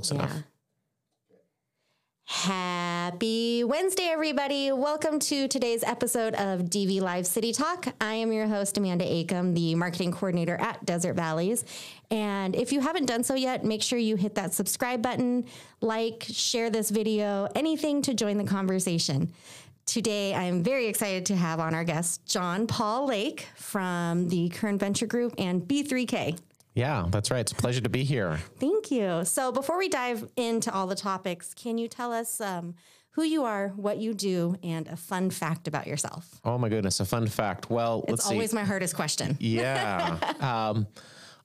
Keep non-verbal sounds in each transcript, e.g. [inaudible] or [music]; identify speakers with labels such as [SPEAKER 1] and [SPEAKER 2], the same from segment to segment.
[SPEAKER 1] Close enough.
[SPEAKER 2] Happy Wednesday, everybody. Welcome to today's episode of DV Live City Talk. I am your host, Amanda Acom, the marketing coordinator at Desert Valleys. And if you haven't done so yet, make sure you hit that subscribe button, like, share this video, anything to join the conversation. Today, I'm very excited to have on our guest, John Paul Lake from the Kern Venture Group and B3K.
[SPEAKER 1] Yeah, that's right. It's a pleasure to be here.
[SPEAKER 2] Thank you. So, before we dive into all the topics, can you tell us um, who you are, what you do, and a fun fact about yourself?
[SPEAKER 1] Oh my goodness, a fun fact. Well,
[SPEAKER 2] It's
[SPEAKER 1] let's
[SPEAKER 2] always
[SPEAKER 1] see.
[SPEAKER 2] my hardest question.
[SPEAKER 1] Yeah. [laughs] um,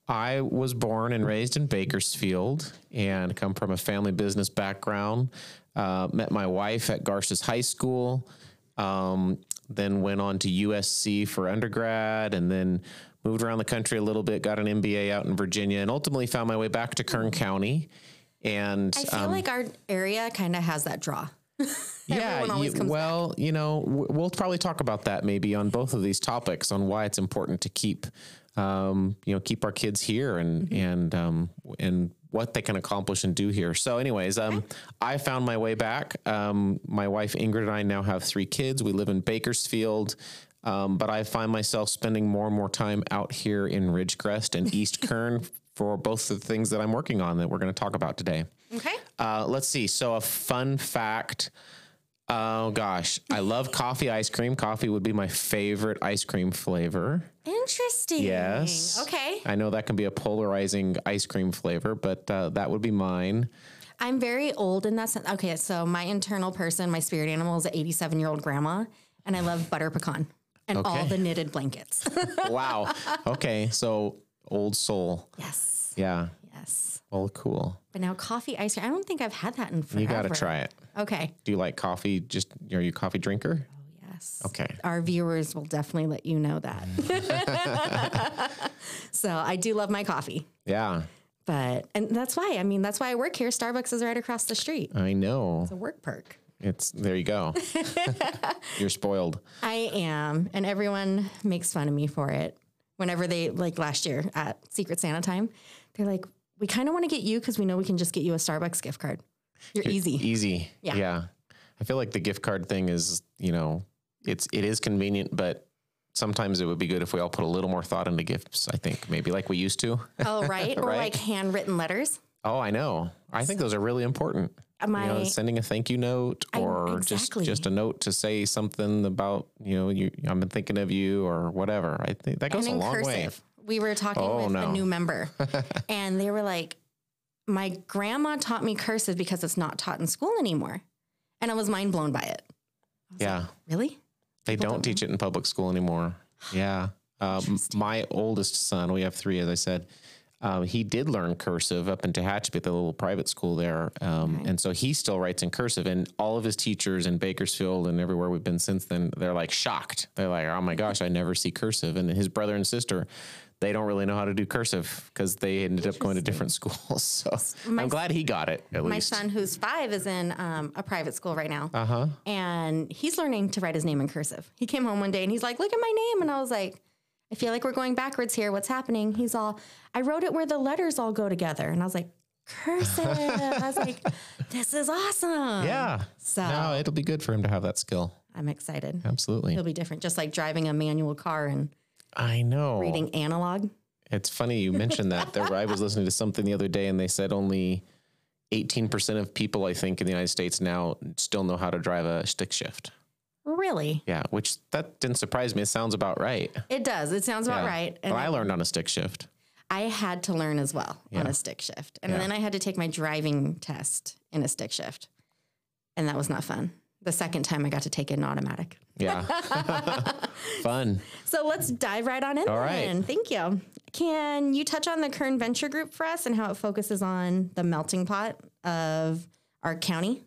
[SPEAKER 1] I was born and raised in Bakersfield and come from a family business background. Uh, met my wife at Garces High School, um, then went on to USC for undergrad, and then moved around the country a little bit. Got an MBA out in Virginia, and ultimately found my way back to Kern County. And
[SPEAKER 2] I feel
[SPEAKER 1] um,
[SPEAKER 2] like our area kind of has that draw. [laughs]
[SPEAKER 1] yeah, you- well, you know, w- we'll probably talk about that maybe on both of these topics on why it's important to keep, um, you know, keep our kids here and
[SPEAKER 2] Mm-hmm.
[SPEAKER 1] and um, and what they can accomplish and do here. So, anyways, um, I found my way back. Um, my wife Ingrid and I now have three kids. We live in Bakersfield. Um, but I find myself spending more and more time out here in Ridgecrest and [laughs] East Kern for both of the things that I'm working on that we're going to talk about today.
[SPEAKER 2] Okay.
[SPEAKER 1] Uh, let's see. So a fun fact. Oh gosh, I love coffee ice cream. Coffee would be my favorite ice cream flavor.
[SPEAKER 2] Interesting.
[SPEAKER 1] Yes.
[SPEAKER 2] Okay.
[SPEAKER 1] I know that can be a polarizing ice cream flavor, but uh, that would be mine.
[SPEAKER 2] I'm very old in that sense. Okay. So, my internal person, my spirit animal is an 87 year old grandma, and I love butter pecan and all the knitted blankets. [laughs]
[SPEAKER 1] Wow. okay. So old soul.
[SPEAKER 2] yes.
[SPEAKER 1] Yeah.
[SPEAKER 2] Yes.
[SPEAKER 1] Well, cool.
[SPEAKER 2] But now, coffee ice cream, I don't think I've had that in forever.
[SPEAKER 1] You got to try it.
[SPEAKER 2] Okay.
[SPEAKER 1] Do you like coffee? Just are you a coffee drinker?
[SPEAKER 2] Yes.
[SPEAKER 1] Okay.
[SPEAKER 2] Our viewers will definitely let you know that. [laughs] so I do love my coffee.
[SPEAKER 1] Yeah.
[SPEAKER 2] But and that's why I mean that's why I work here. Starbucks is right across the street.
[SPEAKER 1] I know.
[SPEAKER 2] It's a work perk.
[SPEAKER 1] It's there. You go. [laughs] You're spoiled.
[SPEAKER 2] I am, and everyone makes fun of me for it. Whenever they like last year at Secret Santa time, they're like, "We kind of want to get you because we know we can just get you a Starbucks gift card. You're easy."
[SPEAKER 1] Easy.
[SPEAKER 2] Yeah.
[SPEAKER 1] Yeah. I feel like the gift card thing is, you know, it's it is convenient, but sometimes it would be good if we all put a little more thought into gifts, I think. Maybe like we used to.
[SPEAKER 2] Oh, right, [laughs] or like handwritten letters.
[SPEAKER 1] oh, I know. I think those are really important.
[SPEAKER 2] My
[SPEAKER 1] you know, sending a thank you note
[SPEAKER 2] I-
[SPEAKER 1] or
[SPEAKER 2] exactly.
[SPEAKER 1] just just a note to say something about, you know, you I've been thinking of you or whatever. I think that goes
[SPEAKER 2] and
[SPEAKER 1] a long way.
[SPEAKER 2] We were talking
[SPEAKER 1] Oh,
[SPEAKER 2] with a new member, [laughs] and they were like, "My grandma taught me cursive because it's not taught in school anymore," and I was mind blown by it.
[SPEAKER 1] Yeah.
[SPEAKER 2] Really?
[SPEAKER 1] They don't teach it in public school anymore. Yeah. Um, my oldest son, we have three, as I said, um, he did learn cursive up in Tehachapi, at the little private school there. Um, And so he still writes in cursive. And all of his teachers in Bakersfield and everywhere we've been since then, they're like shocked. They're like, oh my gosh, I never see cursive. And his brother and sister, they don't really know how to do cursive because they ended up going to different [laughs] schools. [laughs] So I'm glad he got it at
[SPEAKER 2] My
[SPEAKER 1] least.
[SPEAKER 2] son, who's five, is in um, a private school right now,
[SPEAKER 1] Uh huh.
[SPEAKER 2] and he's learning to write his name in cursive. He came home one day and he's like, "Look at my name," and I was like. I feel like we're going backwards here. What's happening? He's all, I wrote it where the letters all go together. And I was like, cursive. I was like, [laughs] this is awesome.
[SPEAKER 1] Yeah.
[SPEAKER 2] So
[SPEAKER 1] No, it'll be good for him to have that skill.
[SPEAKER 2] I'm excited.
[SPEAKER 1] Absolutely.
[SPEAKER 2] It'll be different, just like driving a manual car and
[SPEAKER 1] I know.
[SPEAKER 2] reading analog.
[SPEAKER 1] It's funny you mentioned that. There, I was listening to something the other day, and they said only 18% of people, I think, in the United States now still know how to drive a stick shift.
[SPEAKER 2] Really?
[SPEAKER 1] Yeah, which that didn't surprise me. It sounds about right.
[SPEAKER 2] It does. It sounds about
[SPEAKER 1] Yeah.
[SPEAKER 2] right.
[SPEAKER 1] But I learned on a stick shift.
[SPEAKER 2] I had to learn as well on a stick shift. And
[SPEAKER 1] Yeah.
[SPEAKER 2] then I had to take my driving test in a stick shift. And that was not fun. The second time I got to take it in automatic.
[SPEAKER 1] Yeah. [laughs] Fun.
[SPEAKER 2] So let's dive right on in.
[SPEAKER 1] All right.
[SPEAKER 2] then. Thank you. Can you touch on the Kern Venture Group for us and how it focuses on the melting pot of our county?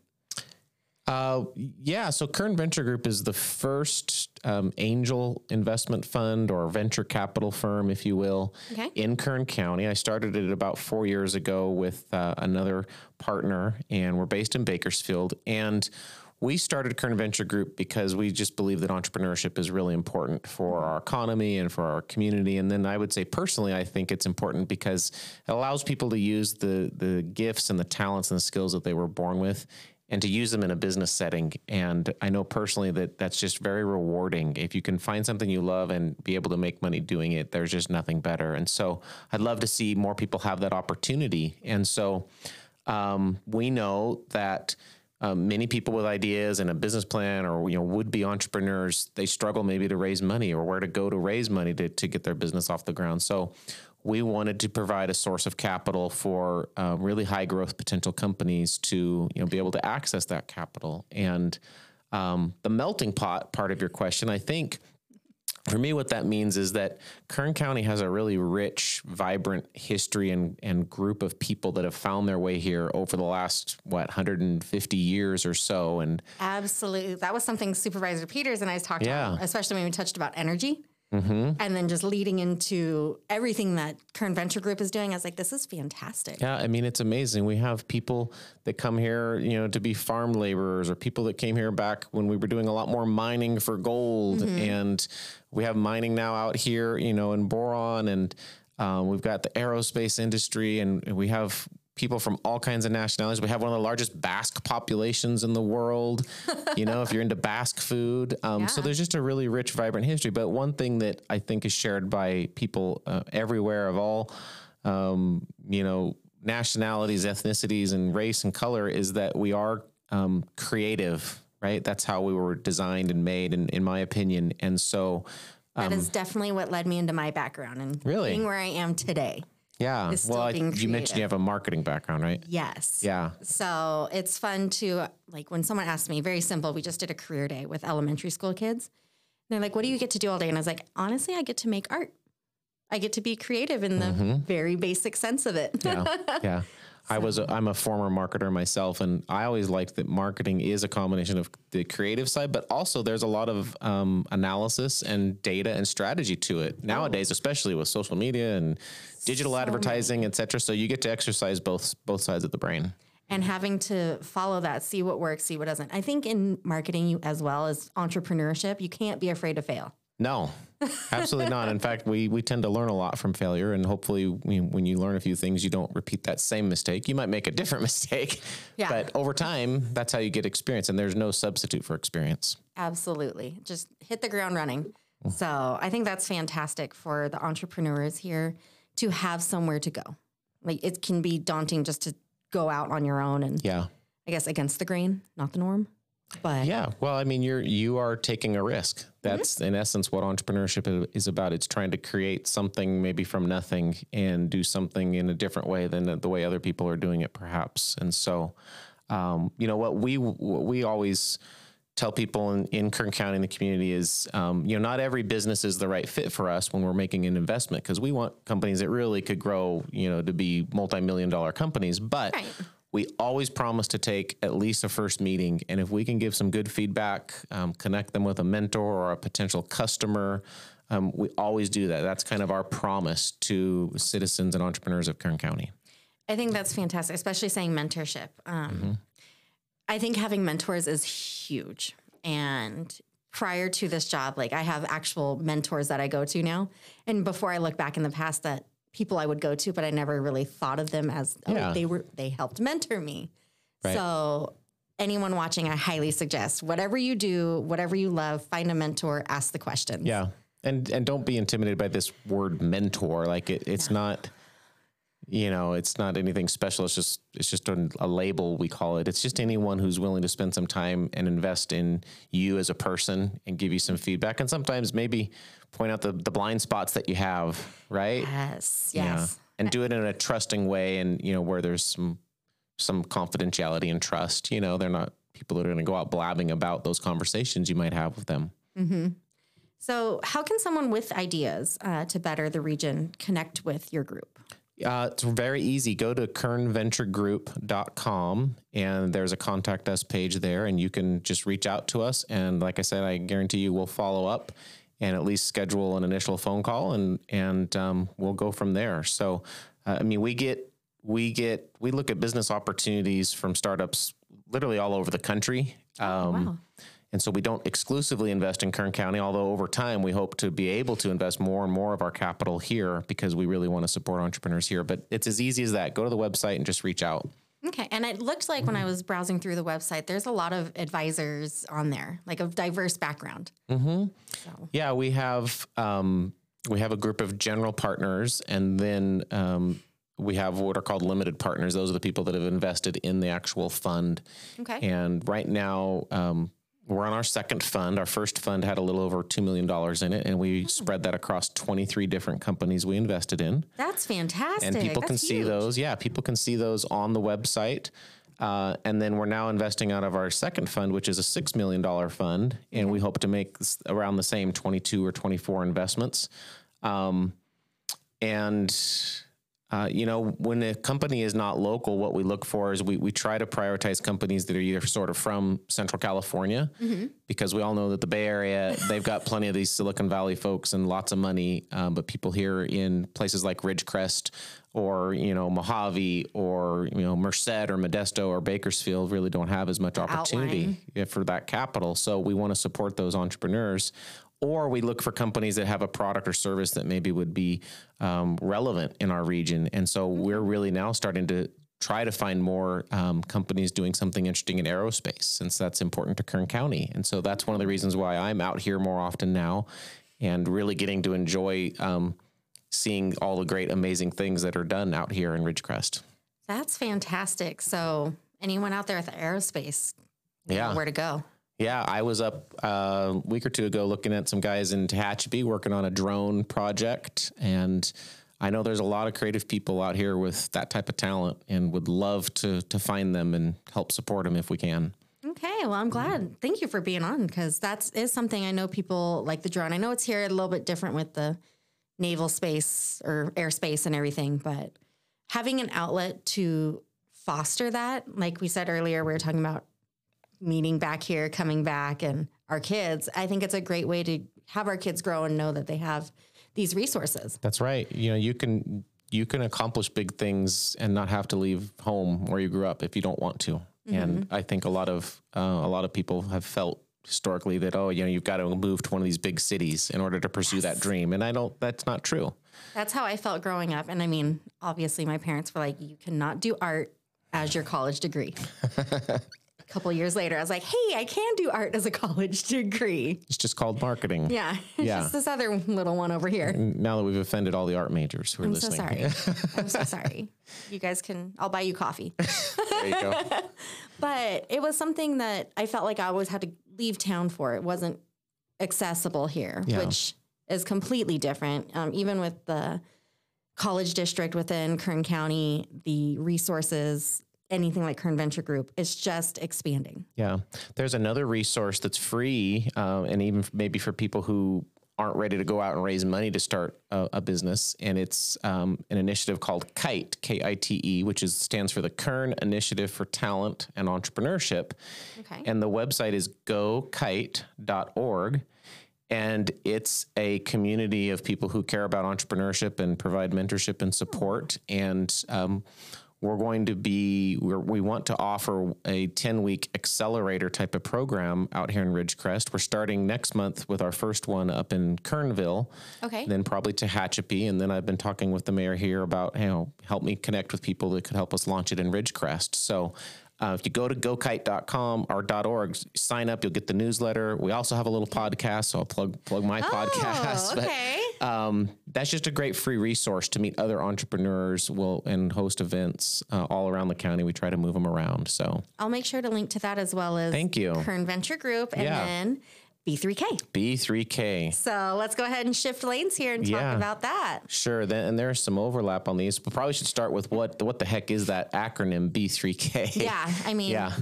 [SPEAKER 1] Uh, yeah. So Kern Venture Group is the first um, angel investment fund or venture capital firm, if you will,
[SPEAKER 2] Okay.
[SPEAKER 1] in Kern County. I started it about four years ago with uh, another partner, and we're based in Bakersfield. And we started Kern Venture Group because we just believe that entrepreneurship is really important for our economy and for our community. And then I would say personally, I think it's important because it allows people to use the the gifts and the talents and the skills that they were born with and to use them in a business setting. And I know personally that that's just very rewarding. If you can find something you love and be able to make money doing it, there's just nothing better. And so I'd love to see more people have that opportunity. And so um, we know that um, many people with ideas and a business plan or you know would be entrepreneurs they struggle maybe to raise money or where to go to raise money to, to get their business off the ground. So we wanted to provide a source of capital for uh, really high growth potential companies to you know be able to access that capital. And um, the melting pot part of your question i think for me, what that means is that Kern County has a really rich, vibrant history and, and group of people that have found their way here over the last, what, 150 years or so. And
[SPEAKER 2] absolutely. That was something Supervisor Peters and I talked
[SPEAKER 1] yeah.
[SPEAKER 2] about, especially when we touched about energy. Mm-hmm. And then just leading into everything that Kern Venture Group is doing, I was like, this is fantastic.
[SPEAKER 1] Yeah, I mean, it's amazing. We have people that come here, you know, to be farm laborers, or people that came here back when we were doing a lot more mining for gold, mm-hmm. and we have mining now out here, you know, in Boron, and um, we've got the aerospace industry, and we have people from all kinds of nationalities. We have one of the largest Basque populations in the world. you know, if you're into Basque food, [laughs] um, yeah. so there's just a really rich, vibrant history. But one thing that I think is shared by people uh, everywhere of all, um, you know, nationalities, ethnicities, and race and color is that we are um, creative. Right, that's how we were designed and made, in, in my opinion. And so,
[SPEAKER 2] that is um, definitely what led me into my background and
[SPEAKER 1] really
[SPEAKER 2] being where I am today.
[SPEAKER 1] Yeah. well, I, you mentioned you have a marketing background, right?
[SPEAKER 2] Yes.
[SPEAKER 1] Yeah.
[SPEAKER 2] So it's fun to like when someone asks me, very simple. We just did a career day with elementary school kids. And they're like, "What do you get to do all day?" And I was like, "Honestly, I get to make art. I get to be creative in the mm-hmm. very basic sense of it."
[SPEAKER 1] yeah. [laughs] Yeah. I was a, I'm a former marketer myself, and I always liked that marketing is a combination of the creative side, but also there's a lot of um, analysis and data and strategy to it nowadays, especially with social media and digital so advertising, etc. So you get to exercise both both sides of the brain
[SPEAKER 2] and having to follow that, see what works, see what doesn't. I think in marketing, you as well as entrepreneurship, you can't be afraid to fail.
[SPEAKER 1] No, absolutely not. In fact, we we tend to learn a lot from failure, and hopefully, when you learn a few things, you don't repeat that same mistake. You might make a different [laughs] mistake, yeah. but over time, that's how you get experience, and there's no substitute for experience.
[SPEAKER 2] Absolutely, just hit the ground running. So I think that's fantastic for the entrepreneurs here to have somewhere to go. Like it can be daunting just to go out on your own and
[SPEAKER 1] yeah,
[SPEAKER 2] I guess against the grain, not the norm. But
[SPEAKER 1] yeah, well, I mean, you're you are taking a risk. That's mm-hmm. in essence what entrepreneurship is about. It's trying to create something maybe from nothing and do something in a different way than the way other people are doing it, perhaps. And so, um, you know, what we what we always tell people in, in Kern County in the community is, um, you know, not every business is the right fit for us when we're making an investment because we want companies that really could grow, you know, to be multi-million dollar companies, but. Right we always promise to take at least a first meeting. And if we can give some good feedback, um, connect them with a mentor or a potential customer, um, we always do that. That's kind of our promise to citizens and entrepreneurs of Kern County.
[SPEAKER 2] I think that's fantastic, especially saying mentorship. Um, mm-hmm. I think having mentors is huge. And prior to this job, like I have actual mentors that I go to now. And before I look back in the past, that people I would go to, but I never really thought of them as oh, yeah. they were they helped mentor me. Right. So anyone watching, I highly suggest whatever you do, whatever you love, find a mentor, ask the questions.
[SPEAKER 1] Yeah. And and don't be intimidated by this word mentor. Like it, it's not you know, it's not anything special. It's just it's just a, a, label we call it. It's just anyone who's willing to spend some time and invest in you as a person and give you some feedback and sometimes maybe point out the, the blind spots that you have, right?
[SPEAKER 2] Yes. Yes. Yeah.
[SPEAKER 1] And do it in a trusting way and you know where there's some some confidentiality and trust. You know, they're not people that are going to go out blabbing about those conversations you might have with them.
[SPEAKER 2] Mm-hmm. So, how can someone with ideas uh, to better the region connect with your group?
[SPEAKER 1] Uh, it's very easy. Go to kernventuregroup.com and there's a contact us page there, and you can just reach out to us. And like I said, I guarantee you we'll follow up and at least schedule an initial phone call, and and um, we'll go from there. So, uh, I mean, we get we get we look at business opportunities from startups literally all over the country Um,
[SPEAKER 2] wow.
[SPEAKER 1] And so we don't exclusively invest in Kern County, although over time we hope to be able to invest more and more of our capital here because we really want to support entrepreneurs here. But it's as easy as that. Go to the website and just reach out.
[SPEAKER 2] Okay. And it looked like when I was browsing through the website, there's a lot of advisors on there, like of diverse background. Mm-hmm.
[SPEAKER 1] Yeah, we have um, we have a group of general partners, and then um, we have what are called limited partners. Those are the people that have invested in the actual fund.
[SPEAKER 2] Okay.
[SPEAKER 1] And right now, um, we're on our second fund. Our first fund had a little over two million dollars in it, and we spread that across twenty three different companies we invested in.
[SPEAKER 2] That's fantastic.
[SPEAKER 1] and people can
[SPEAKER 2] That's
[SPEAKER 1] see those. Yeah, people can see those on the website. Uh, and then we're now investing out of our second fund, which is a six million dollar fund, and we hope to make around the same twenty two or twenty four investments. Um, and uh, you know, when a company is not local, what we look for is we, we try to prioritize companies that are either sort of from Central California, because we all know that the Bay Area, they've got plenty of these Silicon Valley folks and lots of money. Um, but people here in places like Ridgecrest or, you know, Mojave or, you know, Merced or Modesto or Bakersfield really don't have as much opportunity for that capital. So we want to support those entrepreneurs or we look for companies that have a product or service that maybe would be um, relevant in our region. And so we're really now starting to try to find more um, companies doing something interesting in aerospace, since that's important to Kern County. And so that's one of the reasons why I'm out here more often now, and really getting to enjoy um, seeing all the great, amazing things that are done out here in Ridgecrest.
[SPEAKER 2] That's fantastic. So, anyone out there with aerospace, you know
[SPEAKER 1] Yeah.
[SPEAKER 2] where to go?
[SPEAKER 1] Yeah, I was up uh, a week or two ago looking at some guys in Tehachapi working on a drone project. And I know there's a lot of creative people out here with that type of talent and would love to, to find them and help support them if we can.
[SPEAKER 2] Okay, well, I'm glad. Thank you for being on because that's is something I know people like the drone. I know it's here a little bit different with the naval space or airspace and everything, but having an outlet to foster that, like we said earlier, we were talking about meeting back here, coming back, and our kids. I think it's a great way to have our kids grow and know that they have these resources.
[SPEAKER 1] That's right. You know, you can you can accomplish big things and not have to leave home where you grew up if you don't want to. And I think a lot of uh, a lot of people have felt historically that oh, you know, you've got to move to one of these big cities in order to pursue that dream. And I don't. That's not true.
[SPEAKER 2] That's how I felt growing up. And I mean, obviously, my parents were like, you cannot do art as your college degree. [laughs] a couple years later, I was like, hey, I can do art as a college [laughs] degree.
[SPEAKER 1] It's just called marketing.
[SPEAKER 2] Yeah. [laughs] It's
[SPEAKER 1] Yeah.
[SPEAKER 2] just this other little one over here.
[SPEAKER 1] Now that we've offended all the art majors who are
[SPEAKER 2] I'm so
[SPEAKER 1] listening.
[SPEAKER 2] sorry. I'm so [laughs] sorry. You guys can, I'll buy you coffee.
[SPEAKER 1] there you go.
[SPEAKER 2] But it was something that I felt like I always had to leave town for. It wasn't accessible here,
[SPEAKER 1] Yeah.
[SPEAKER 2] which is completely different. Um, even with the college district within Kern County, the resources, anything like Kern Venture Group, is just expanding.
[SPEAKER 1] Yeah. There's another resource that's free, uh, and even maybe for people who aren't ready to go out and raise money to start a, a business. And it's um, an initiative called KITE, K I T E, which is stands for the Kern Initiative for Talent and Entrepreneurship.
[SPEAKER 2] Okay.
[SPEAKER 1] And the website is gokite.org. And it's a community of people who care about entrepreneurship and provide mentorship and support. And um, we're going to be, we're, we want to offer a 10 week accelerator type of program out here in Ridgecrest. We're starting next month with our first one up in Kernville
[SPEAKER 2] Okay.
[SPEAKER 1] then probably Tehachapi. And then I've been talking with the mayor here about, you know, help me connect with people that could help us launch it in Ridgecrest. So uh, if you go to gokite.com or .org, sign up, you'll get the newsletter. We also have a little podcast, so I'll plug plug my podcast. [laughs] But,
[SPEAKER 2] okay.
[SPEAKER 1] um, that's just a great free resource to meet other entrepreneurs will and host events uh, all around the county. We try to move them around. So
[SPEAKER 2] I'll make sure to link to that as well as
[SPEAKER 1] Thank you.
[SPEAKER 2] Kern Venture Group and
[SPEAKER 1] Yeah.
[SPEAKER 2] then B3K.
[SPEAKER 1] B3K.
[SPEAKER 2] So let's go ahead and shift lanes here and talk
[SPEAKER 1] Yeah.
[SPEAKER 2] about that.
[SPEAKER 1] Sure. Then, and there's some overlap on these, but probably should start with what what the heck is that acronym B3K?
[SPEAKER 2] Yeah, I [laughs] mean,
[SPEAKER 1] Yeah.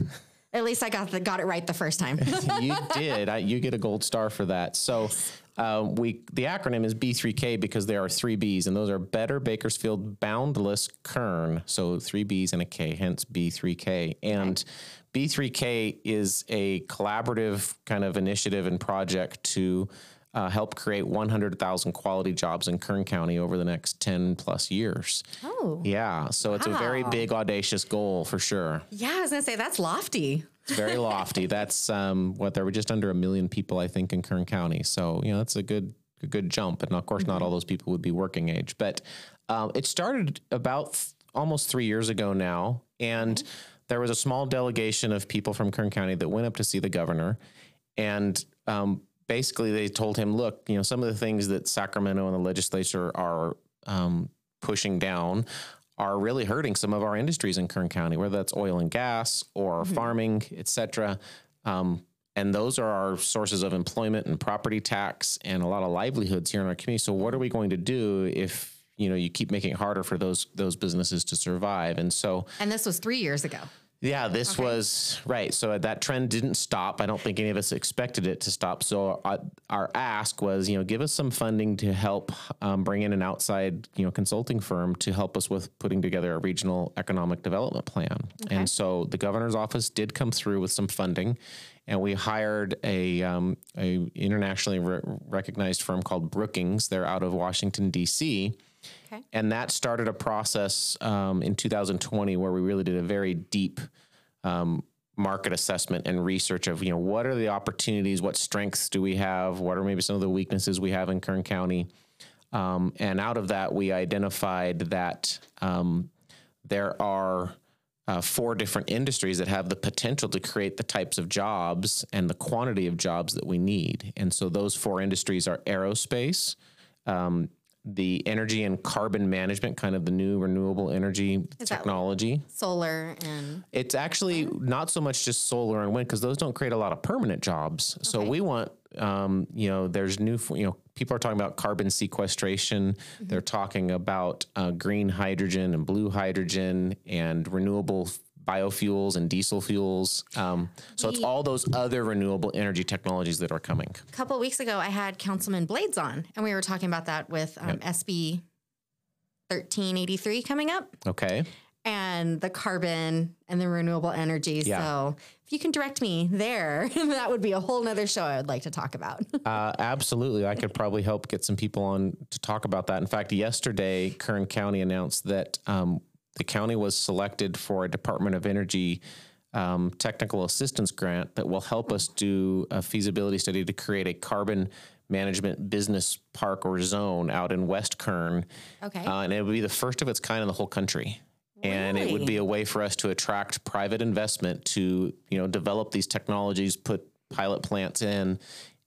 [SPEAKER 2] at least I got the, got it right the first time. [laughs]
[SPEAKER 1] you [laughs] did. I, you get a gold star for that. So, uh, we the acronym is B3K because there are three B's, and those are Better Bakersfield Boundless Kern. So three B's and a K, hence B3K. And B3K is a collaborative kind of initiative and project to uh, help create 100,000 quality jobs in Kern County over the next 10 plus years.
[SPEAKER 2] oh,
[SPEAKER 1] Yeah, so it's a very big, audacious goal for sure.
[SPEAKER 2] yeah. I was gonna say that's lofty.
[SPEAKER 1] It's very [laughs] lofty. That's um, what there were just under a million people, I think, in Kern County. So you know, that's a good a good jump. And of course, mm-hmm. not all those people would be working age, but um, it started about th- almost three years ago now, and mm-hmm. there was a small delegation of people from Kern County that went up to see the governor, and um, basically they told him, look, you know, some of the things that Sacramento and the legislature are um, pushing down are really hurting some of our industries in Kern County, whether that's oil and gas or mm-hmm. farming, et cetera. Um, and those are our sources of employment and property tax and a lot of livelihoods here in our community. So what are we going to do if you know you keep making it harder for those those businesses to survive? And so
[SPEAKER 2] And this was 3 years ago.
[SPEAKER 1] Yeah, this okay. was right. So that trend didn't stop. I don't think any of us expected it to stop. So our, uh, our ask was, you know, give us some funding to help um, bring in an outside, you know, consulting firm to help us with putting together a regional economic development plan. Okay. And so the governor's office did come through with some funding, and we hired a um, a internationally re- recognized firm called Brookings. They're out of Washington D.C. Okay. And that started a process um, in 2020 where we really did a very deep um, market assessment and research of you know what are the opportunities, what strengths do we have, what are maybe some of the weaknesses we have in Kern County, um, and out of that we identified that um, there are uh, four different industries that have the potential to create the types of jobs and the quantity of jobs that we need. And so those four industries are aerospace, um, the energy and carbon management, kind of the new renewable energy Is technology.
[SPEAKER 2] solar and
[SPEAKER 1] it's actually not so much just solar and wind because those don't create a lot of permanent jobs. Okay. So we want, um, you know, there's new, you know, people are talking about carbon sequestration. Mm-hmm. They're talking about uh, green hydrogen and blue hydrogen and renewable biofuels and diesel fuels. Um, so it's all those other renewable energy technologies that are coming.
[SPEAKER 2] A couple weeks ago, I had Councilman Blades on, and we were talking about that with um, yep. SB 1383 coming up.
[SPEAKER 1] Okay.
[SPEAKER 2] And the carbon and the renewable energy. Yeah. So if you can direct me there, [laughs] that would be a whole nother show I would like to talk about. [laughs]
[SPEAKER 1] uh, absolutely. I could probably help get some people on to talk about that. In fact, yesterday, Kern County announced that um, the county was selected for a Department of Energy um, technical assistance grant that will help us do a feasibility study to create a carbon management business park or zone out in West Kern. Okay. Uh, and it would be the first of its kind in the whole country. And it would be a way for us to attract private investment to, you know, develop these technologies, put pilot plants in,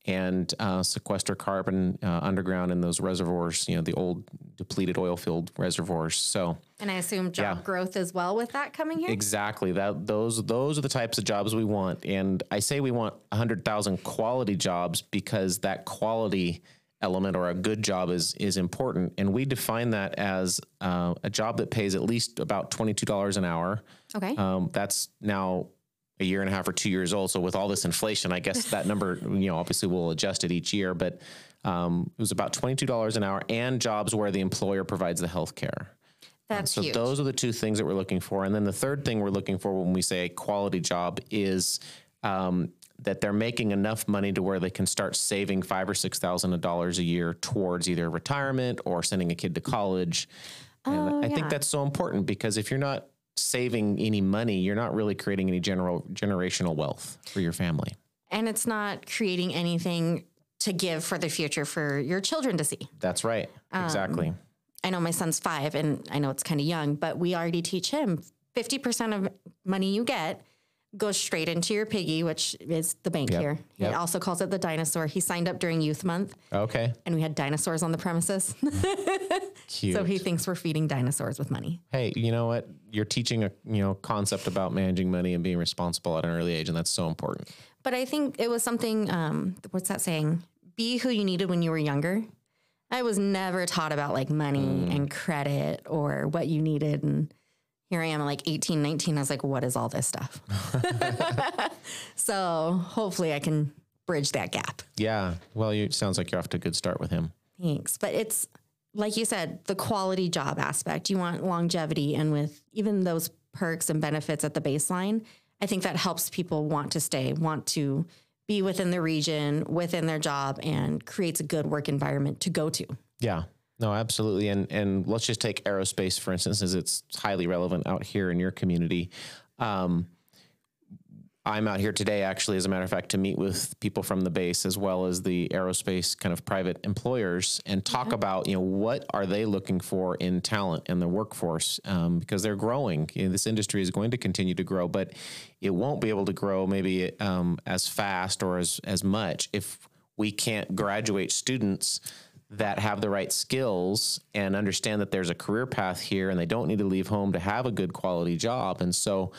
[SPEAKER 1] and uh, sequester carbon uh, underground in those reservoirs, you know, the old depleted oil field reservoirs. So,
[SPEAKER 2] and I assume job yeah. growth as well with that coming here.
[SPEAKER 1] Exactly. That those those are the types of jobs we want, and I say we want hundred thousand quality jobs because that quality element or a good job is is important, and we define that as uh, a job that pays at least about twenty two dollars an hour.
[SPEAKER 2] Okay,
[SPEAKER 1] um, that's now a year and a half or two years old. So with all this inflation, I guess that number, [laughs] you know, obviously we'll adjust it each year, but um, it was about $22 an hour and jobs where the employer provides the health care.
[SPEAKER 2] That's
[SPEAKER 1] so
[SPEAKER 2] huge.
[SPEAKER 1] those are the two things that we're looking for. And then the third thing we're looking for when we say a quality job is um, that they're making enough money to where they can start saving five or six thousand dollars a year towards either retirement or sending a kid to college. And oh, I yeah. think that's so important because if you're not saving any money, you're not really creating any general generational wealth for your family.
[SPEAKER 2] And it's not creating anything to give for the future for your children to see.
[SPEAKER 1] That's right. Um, exactly.
[SPEAKER 2] I know my son's five and I know it's kind of young, but we already teach him 50% of money you get goes straight into your piggy, which is the bank yep. here. He yep. also calls it the dinosaur. He signed up during youth month.
[SPEAKER 1] Okay.
[SPEAKER 2] And we had dinosaurs on the premises. Cute. [laughs] So he thinks we're feeding dinosaurs with money.
[SPEAKER 1] Hey, you know what? You're teaching a you know concept about managing money and being responsible at an early age, and that's so important.
[SPEAKER 2] But I think it was something. Um, what's that saying? Be who you needed when you were younger. I was never taught about like money mm. and credit or what you needed and here I am like 18, 19. I was like, what is all this stuff? [laughs] so hopefully I can bridge that gap.
[SPEAKER 1] Yeah. Well, it sounds like you're off to a good start with him.
[SPEAKER 2] Thanks. But it's like you said, the quality job aspect. You want longevity. And with even those perks and benefits at the baseline, I think that helps people want to stay, want to be within the region, within their job, and creates a good work environment to go to.
[SPEAKER 1] Yeah. No, absolutely. And and let's just take aerospace for instance, as it's highly relevant out here in your community. Um, I'm out here today, actually, as a matter of fact, to meet with people from the base as well as the aerospace kind of private employers and talk about, you know, what are they looking for in talent in the workforce um, because they're growing. You know, this industry is going to continue to grow, but it won't be able to grow maybe um, as fast or as as much if we can't graduate students that have the right skills and understand that there's a career path here and they don't need to leave home to have a good quality job. And so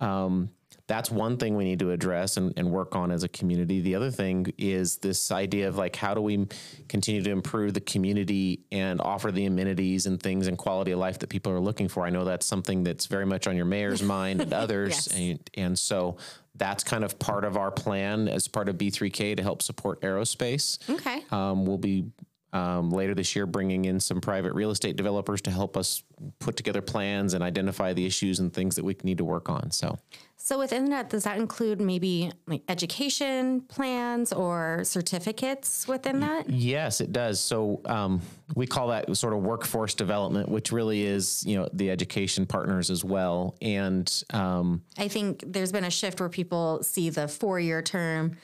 [SPEAKER 1] um, that's one thing we need to address and, and, work on as a community. The other thing is this idea of like, how do we continue to improve the community and offer the amenities and things and quality of life that people are looking for? I know that's something that's very much on your mayor's [laughs] mind and others. yes. and, and so that's kind of part of our plan as part of B3K to help support aerospace.
[SPEAKER 2] Okay.
[SPEAKER 1] Um, we'll be um, later this year bringing in some private real estate developers to help us put together plans and identify the issues and things that we need to work on. So,
[SPEAKER 2] so within that, does that include maybe like education plans or certificates within that?
[SPEAKER 1] Yes, it does. So um, we call that sort of workforce development, which really is you know the education partners as well. And um,
[SPEAKER 2] I think there's been a shift where people see the four year term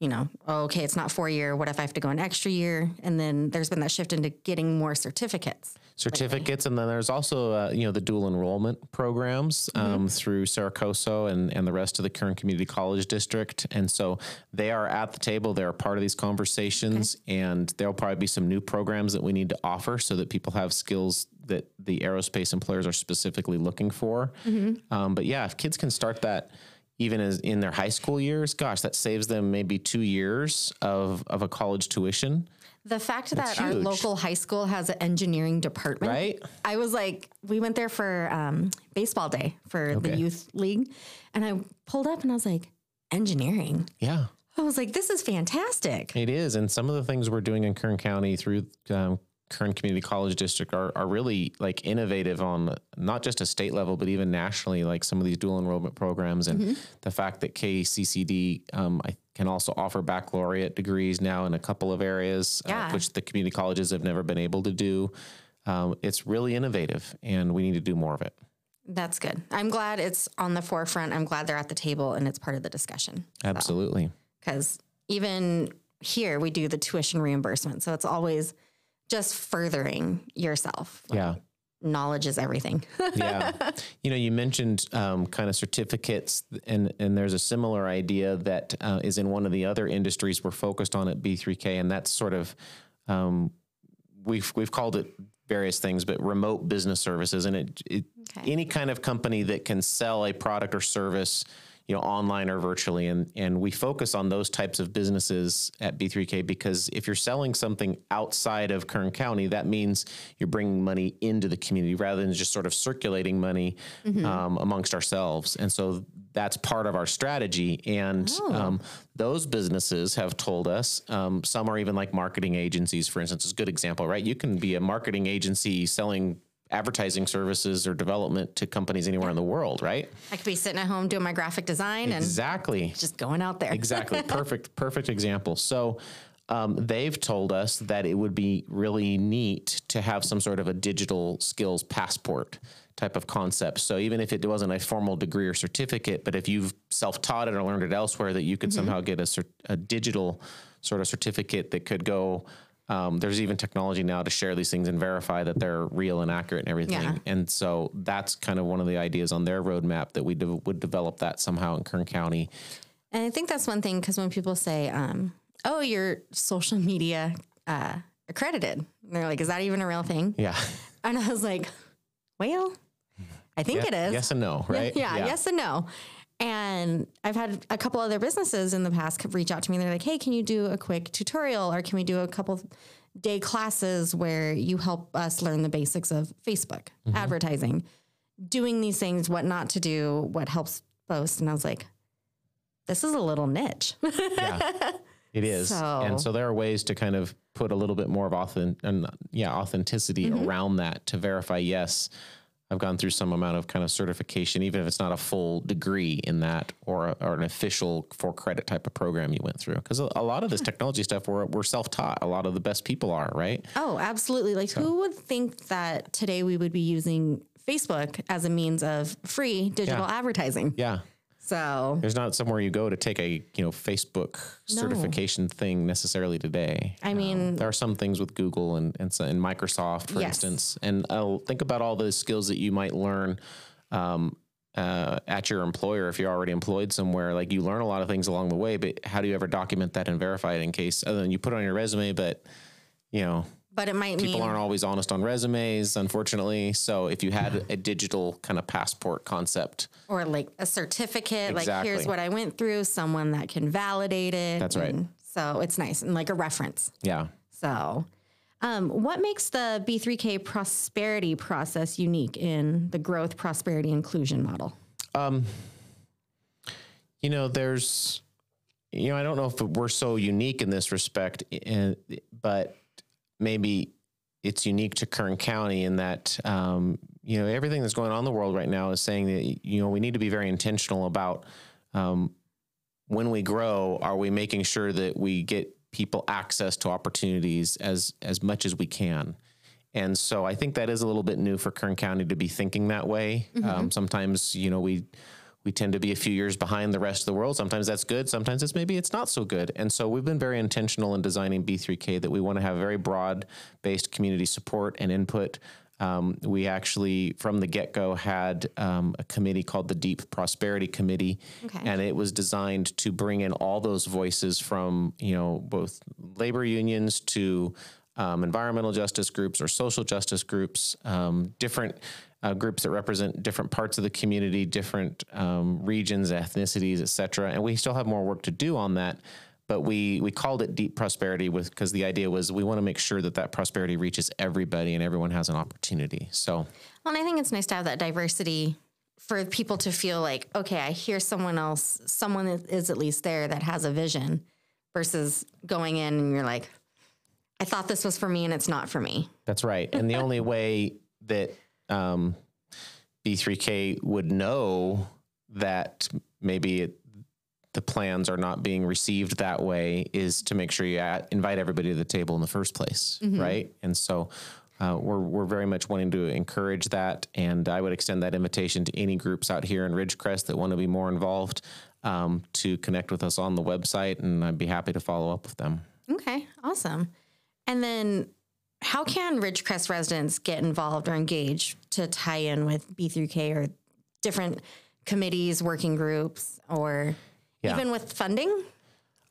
[SPEAKER 2] you know, oh, okay, it's not four year. What if I have to go an extra year? And then there's been that shift into getting more certificates.
[SPEAKER 1] Certificates, lately. and then there's also uh, you know the dual enrollment programs um, mm-hmm. through Cerro Coso and and the rest of the Kern Community College District, and so they are at the table. They're part of these conversations, okay. and there'll probably be some new programs that we need to offer so that people have skills that the aerospace employers are specifically looking for. Mm-hmm. Um, but yeah, if kids can start that even as in their high school years, gosh, that saves them maybe two years of, of a college tuition.
[SPEAKER 2] The fact That's that huge. our local high school has an engineering department,
[SPEAKER 1] right?
[SPEAKER 2] I was like, we went there for um, baseball day for okay. the youth league, and I pulled up and I was like, engineering.
[SPEAKER 1] Yeah.
[SPEAKER 2] I was like, this is fantastic.
[SPEAKER 1] It is. And some of the things we're doing in Kern County through um, Kern Community College District are, are really like innovative on not just a state level, but even nationally, like some of these dual enrollment programs and mm-hmm. the fact that KCCD um, I can also offer baccalaureate degrees now in a couple of areas, uh, yeah. uh, which the community colleges have never been able to do. Um, it's really innovative and we need to do more of it.
[SPEAKER 2] That's good. I'm glad it's on the forefront. I'm glad they're at the table and it's part of the discussion.
[SPEAKER 1] Absolutely.
[SPEAKER 2] Because so. even here, we do the tuition reimbursement. So it's always – just furthering yourself.
[SPEAKER 1] Like, yeah.
[SPEAKER 2] Knowledge is everything. [laughs]
[SPEAKER 1] yeah. You know, you mentioned um, kind of certificates, and, and there's a similar idea that uh, is in one of the other industries we're focused on at B3K, and that's sort of, um, we've, we've called it various things, but remote business services. And it, it okay. any kind of company that can sell a product or service you know, online or virtually. And, and we focus on those types of businesses at B3K because if you're selling something outside of Kern County, that means you're bringing money into the community rather than just sort of circulating money mm-hmm. um, amongst ourselves. And so that's part of our strategy. And oh. um, those businesses have told us, um, some are even like marketing agencies, for instance, is a good example, right? You can be a marketing agency selling advertising services or development to companies anywhere in the world, right?
[SPEAKER 2] I could be sitting at home doing my graphic design and
[SPEAKER 1] exactly.
[SPEAKER 2] and just going out there.
[SPEAKER 1] exactly. [laughs] Perfect, perfect example. So um, they've told us that it would be really neat to have some sort of a digital skills passport type of concept. So even if it wasn't a formal degree or certificate, but if you've self-taught it or learned it elsewhere, that you could mm-hmm. somehow get a, a digital sort of certificate that could go um, there's even technology now to share these things and verify that they're real and accurate and everything. Yeah. And so that's kind of one of the ideas on their roadmap that we de- would develop that somehow in Kern County.
[SPEAKER 2] And I think that's one thing because when people say, um, "Oh, you're social media uh, accredited," they're like, "Is that even a real thing?"
[SPEAKER 1] Yeah.
[SPEAKER 2] And I was like, "Well, I think
[SPEAKER 1] yeah,
[SPEAKER 2] it is."
[SPEAKER 1] Yes and no, [laughs] right?
[SPEAKER 2] Yeah, yeah, yes and no. And I've had a couple other businesses in the past reach out to me. And they're like, hey, can you do a quick tutorial or can we do a couple day classes where you help us learn the basics of Facebook, mm-hmm. advertising, doing these things, what not to do, what helps post. And I was like, this is a little niche.
[SPEAKER 1] yeah, [laughs] it is. So, and so there are ways to kind of put a little bit more of authentic, yeah, authenticity mm-hmm. around that to verify, yes, I've gone through some amount of kind of certification, even if it's not a full degree in that or, a, or an official for credit type of program you went through. Because a, a, lot of this technology stuff we're, we're self taught. A lot of the best people are, right?
[SPEAKER 2] Oh, absolutely. Like, so. who would think that today we would be using Facebook as a means of free digital
[SPEAKER 1] yeah.
[SPEAKER 2] advertising?
[SPEAKER 1] Yeah.
[SPEAKER 2] So
[SPEAKER 1] There's not somewhere you go to take a you know Facebook certification thing necessarily today.
[SPEAKER 2] I mean,
[SPEAKER 1] There are some things with Google and and, and Microsoft, for
[SPEAKER 2] Yes.
[SPEAKER 1] instance, and I'll think about all the skills that you might learn um, uh, at your employer if you're already employed somewhere. Like you learn a lot of things along the way, but how do you ever document that and verify it in case other than you put it on your resume, but you know
[SPEAKER 2] but it might
[SPEAKER 1] people
[SPEAKER 2] mean
[SPEAKER 1] aren't always honest on resumes, unfortunately. So if you had a digital kind of passport concept,
[SPEAKER 2] or like a certificate, like here's what I went through, someone that can validate it.
[SPEAKER 1] That's right.
[SPEAKER 2] So it's nice and like a reference.
[SPEAKER 1] yeah.
[SPEAKER 2] So, um, what makes the B3K prosperity process unique in the growth, prosperity, inclusion model?
[SPEAKER 1] Um, You know, there's, you know, I don't know if we're so unique in this respect, but maybe it's unique to Kern County in that, um, you know, everything that's going on in the world right now is saying that you know we need to be very intentional about um, when we grow. Are we making sure that we get people access to opportunities as as much as we can? And so I think that is a little bit new for Kern County to be thinking that way. Um, sometimes, you know, we we tend to be a few years behind the rest of the world. Sometimes that's good. Sometimes it's maybe it's not so good. And so we've been very intentional in designing B3K that we want to have very broad based community support and input. Um, we actually, from the get go, had um, a committee called the Deep Prosperity Committee,
[SPEAKER 2] Okay.
[SPEAKER 1] and it was designed to bring in all those voices from you know both labor unions to um, environmental justice groups or social justice groups, um, different uh, groups that represent different parts of the community, different um, regions, ethnicities, et cetera. And we still have more work to do on that. But we we called it deep prosperity with because the idea was we want to make sure that that prosperity reaches everybody and everyone has an opportunity. So
[SPEAKER 2] Well, and I think it's nice to have that diversity for people to feel like, okay, I hear someone else, someone is at least there that has a vision versus going in and you're like, I thought this was for me and it's not for me.
[SPEAKER 1] That's right. And the only way that um, B3K would know that maybe it, the plans are not being received that way is to make sure you at, invite everybody to the table in the first place, right? And so uh, we're we're very much wanting to encourage that, and I would extend that invitation to any groups out here in Ridgecrest that want to be more involved um, to connect with us on the website, and I'd be happy to follow up with them.
[SPEAKER 2] Okay, awesome. And then how can Ridgecrest residents get involved or engage to tie in with B3K or different committees, working groups, or
[SPEAKER 1] Yeah.
[SPEAKER 2] even with funding?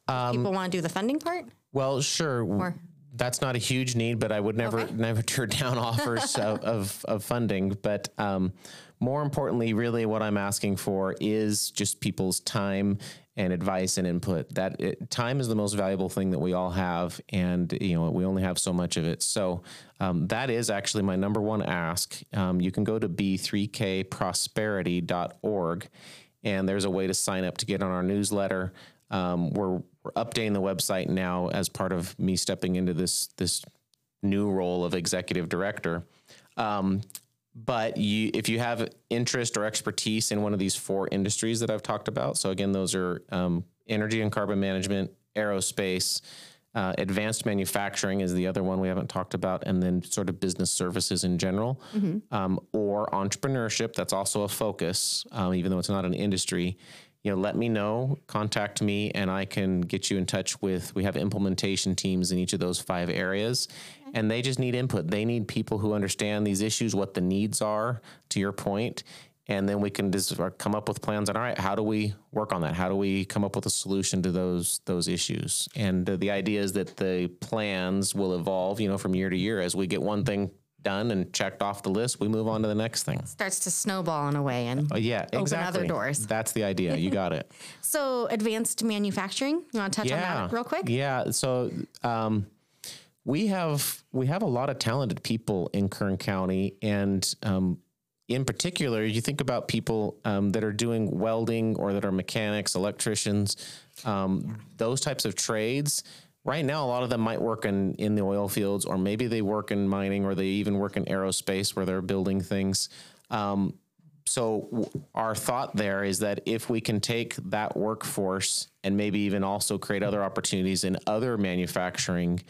[SPEAKER 2] People want to do the funding part?
[SPEAKER 1] Well, sure.
[SPEAKER 2] Or-
[SPEAKER 1] That's not a huge need, but I would never
[SPEAKER 2] Okay. [laughs]
[SPEAKER 1] never turn down [laughs] offers of, of of funding. But um, more importantly, really, what I'm asking for is just people's time and advice and input. That it, time is the most valuable thing that we all have, and you know we only have so much of it. So um, that is actually my number one ask. Um, you can go to b3kprosperity.org, and there's a way to sign up to get on our newsletter. Um, we're, we're updating the website now as part of me stepping into this this new role of executive director. Um, but you, if you have interest or expertise in one of these four industries that I've talked about, so again, those are um, energy and carbon management, aerospace, uh, advanced manufacturing is the other one we haven't talked about, and then sort of business services in general, um, or entrepreneurship. That's also a focus, um, even though it's not an industry. You know, let me know, contact me, and I can get you in touch with. We have implementation teams in each of those five areas, and they just need input. They need people who understand these issues, what the needs are. To your point, and then we can just come up with plans on all right how do we work on that how do we come up with a solution to those those issues and uh, the idea is that the plans will evolve you know from year to year as we get one thing done and checked off the list we move on to the next thing
[SPEAKER 2] Starts to snowball in a way. And
[SPEAKER 1] Uh, yeah
[SPEAKER 2] other
[SPEAKER 1] exactly
[SPEAKER 2] doors.
[SPEAKER 1] that's the idea you got it [laughs]
[SPEAKER 2] so, advanced manufacturing, you want to touch on that real quick?
[SPEAKER 1] Yeah. So um, we have we have a lot of talented people in Kern County, and um, in particular, you think about people um, that are doing welding or that are mechanics, electricians, um, those types of trades. Right now, a lot of them might work in, in the oil fields, or maybe they work in mining, or they even work in aerospace where they're building things. Um, so our thought there is that if we can take that workforce and maybe even also create other opportunities in other manufacturing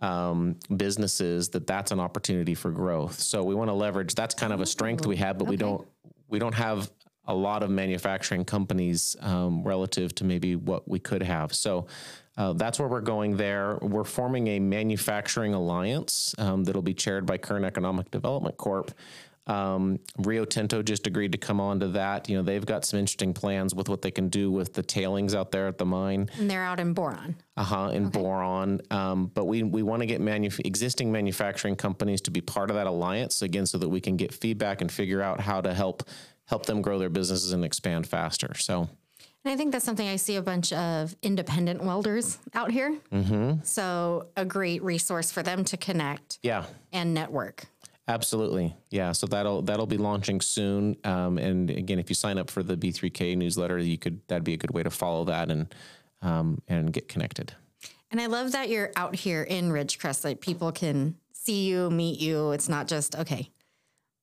[SPEAKER 1] um, businesses, that that's an opportunity for growth. So we want to leverage. That's kind of a strength we have, but we don't we don't have a lot of manufacturing companies um, relative to maybe what we could have. So uh, that's where we're going there. We're forming a manufacturing alliance um, that'll be chaired by Kern Economic Development Corp. Um, Rio Tinto just agreed to come on to that. You know, they've got some interesting plans with what they can do with the tailings out there at the mine.
[SPEAKER 2] And they're out in Boron.
[SPEAKER 1] Uh huh. In okay. boron, um, but we we want to get manu- existing manufacturing companies to be part of that alliance again, so that we can get feedback and figure out how to help help them grow their businesses and expand faster. So.
[SPEAKER 2] And I think that's something I see a bunch of independent welders out here. Mm-hmm. So a great resource for them to connect.
[SPEAKER 1] Yeah.
[SPEAKER 2] And network.
[SPEAKER 1] Absolutely, yeah. So that'll that'll be launching soon. Um, and again, if you sign up for the B3K newsletter, you could that'd be a good way to follow that and um, and get connected.
[SPEAKER 2] And I love that you're out here in Ridgecrest, like people can see you, meet you. It's not just okay.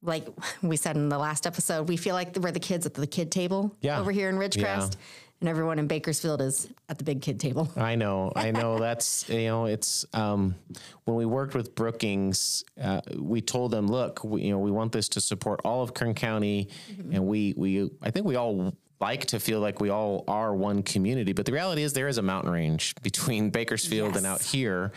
[SPEAKER 2] Like we said in the last episode, we feel like we're the kids at the kid table yeah. over here in Ridgecrest. Yeah and everyone in Bakersfield is at the big kid table.
[SPEAKER 1] I know, I know. [laughs] That's you know, it's um, when we worked with Brookings, uh, we told them, look, we, you know, we want this to support all of Kern County, mm-hmm. and we we I think we all like to feel like we all are one community, but the reality is there is a mountain range between Bakersfield yes. and out here.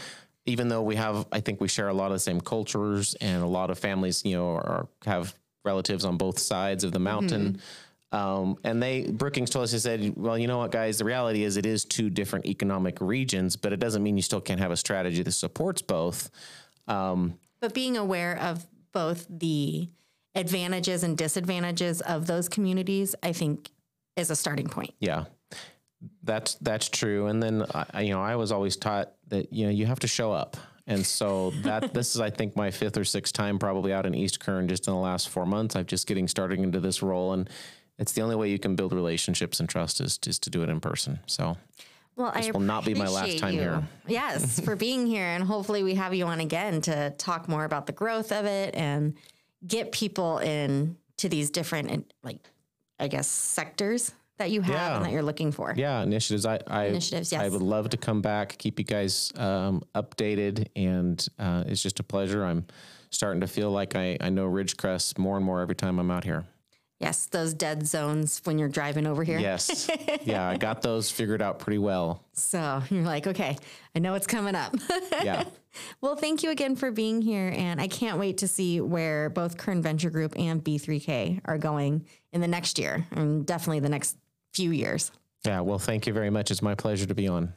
[SPEAKER 1] Even though we have, I think we share a lot of the same cultures, and a lot of families, you know, are, have relatives on both sides of the mountain. Mm-hmm um, and they Brookings told us they said, well, you know what, guys, the reality is it is two different economic regions, but it doesn't mean you still can't have a strategy that supports both. Um,
[SPEAKER 2] but being aware of both the advantages and disadvantages of those communities, I think, is a starting point.
[SPEAKER 1] Yeah, that's that's true. And then I, you know, I was always taught that you know you have to show up. And so that [laughs] this is, I think, my fifth or sixth time probably out in East Kern just in the last four months. I'm just getting started into this role, and it's the only way you can build relationships and trust is just to do it in person. So
[SPEAKER 2] well, this I will not be my last time you. here. [laughs] Yes, for being here, and hopefully we have you on again to talk more about the growth of it and get people in to these different, like, I guess, sectors that you have yeah. and that you're looking for.
[SPEAKER 1] Yeah, initiatives. I, I initiatives. Yes, I would love to come back, keep you guys um, updated, and uh, it's just a pleasure. I'm starting to feel like I, I know Ridgecrest more and more every time I'm out here.
[SPEAKER 2] Yes, those dead zones when you're driving over here.
[SPEAKER 1] Yes. [laughs] yeah, I got those figured out pretty well.
[SPEAKER 2] So you're like, okay, I know it's coming up. [laughs] yeah. Well, thank you again for being here. And I can't wait to see where both Kern Venture Group and B3K are going in the next year and definitely the next few years.
[SPEAKER 1] Yeah, well, thank you very much. It's my pleasure to be on.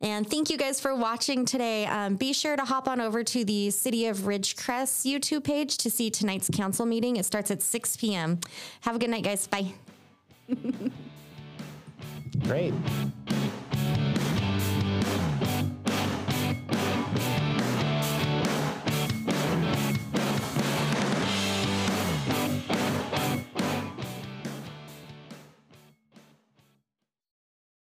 [SPEAKER 2] And thank you guys for watching today. Um, be sure to hop on over to the City of Ridgecrest YouTube page to see tonight's council meeting. It starts at 6 p.m. Have a good night, guys. Bye.
[SPEAKER 1] Great.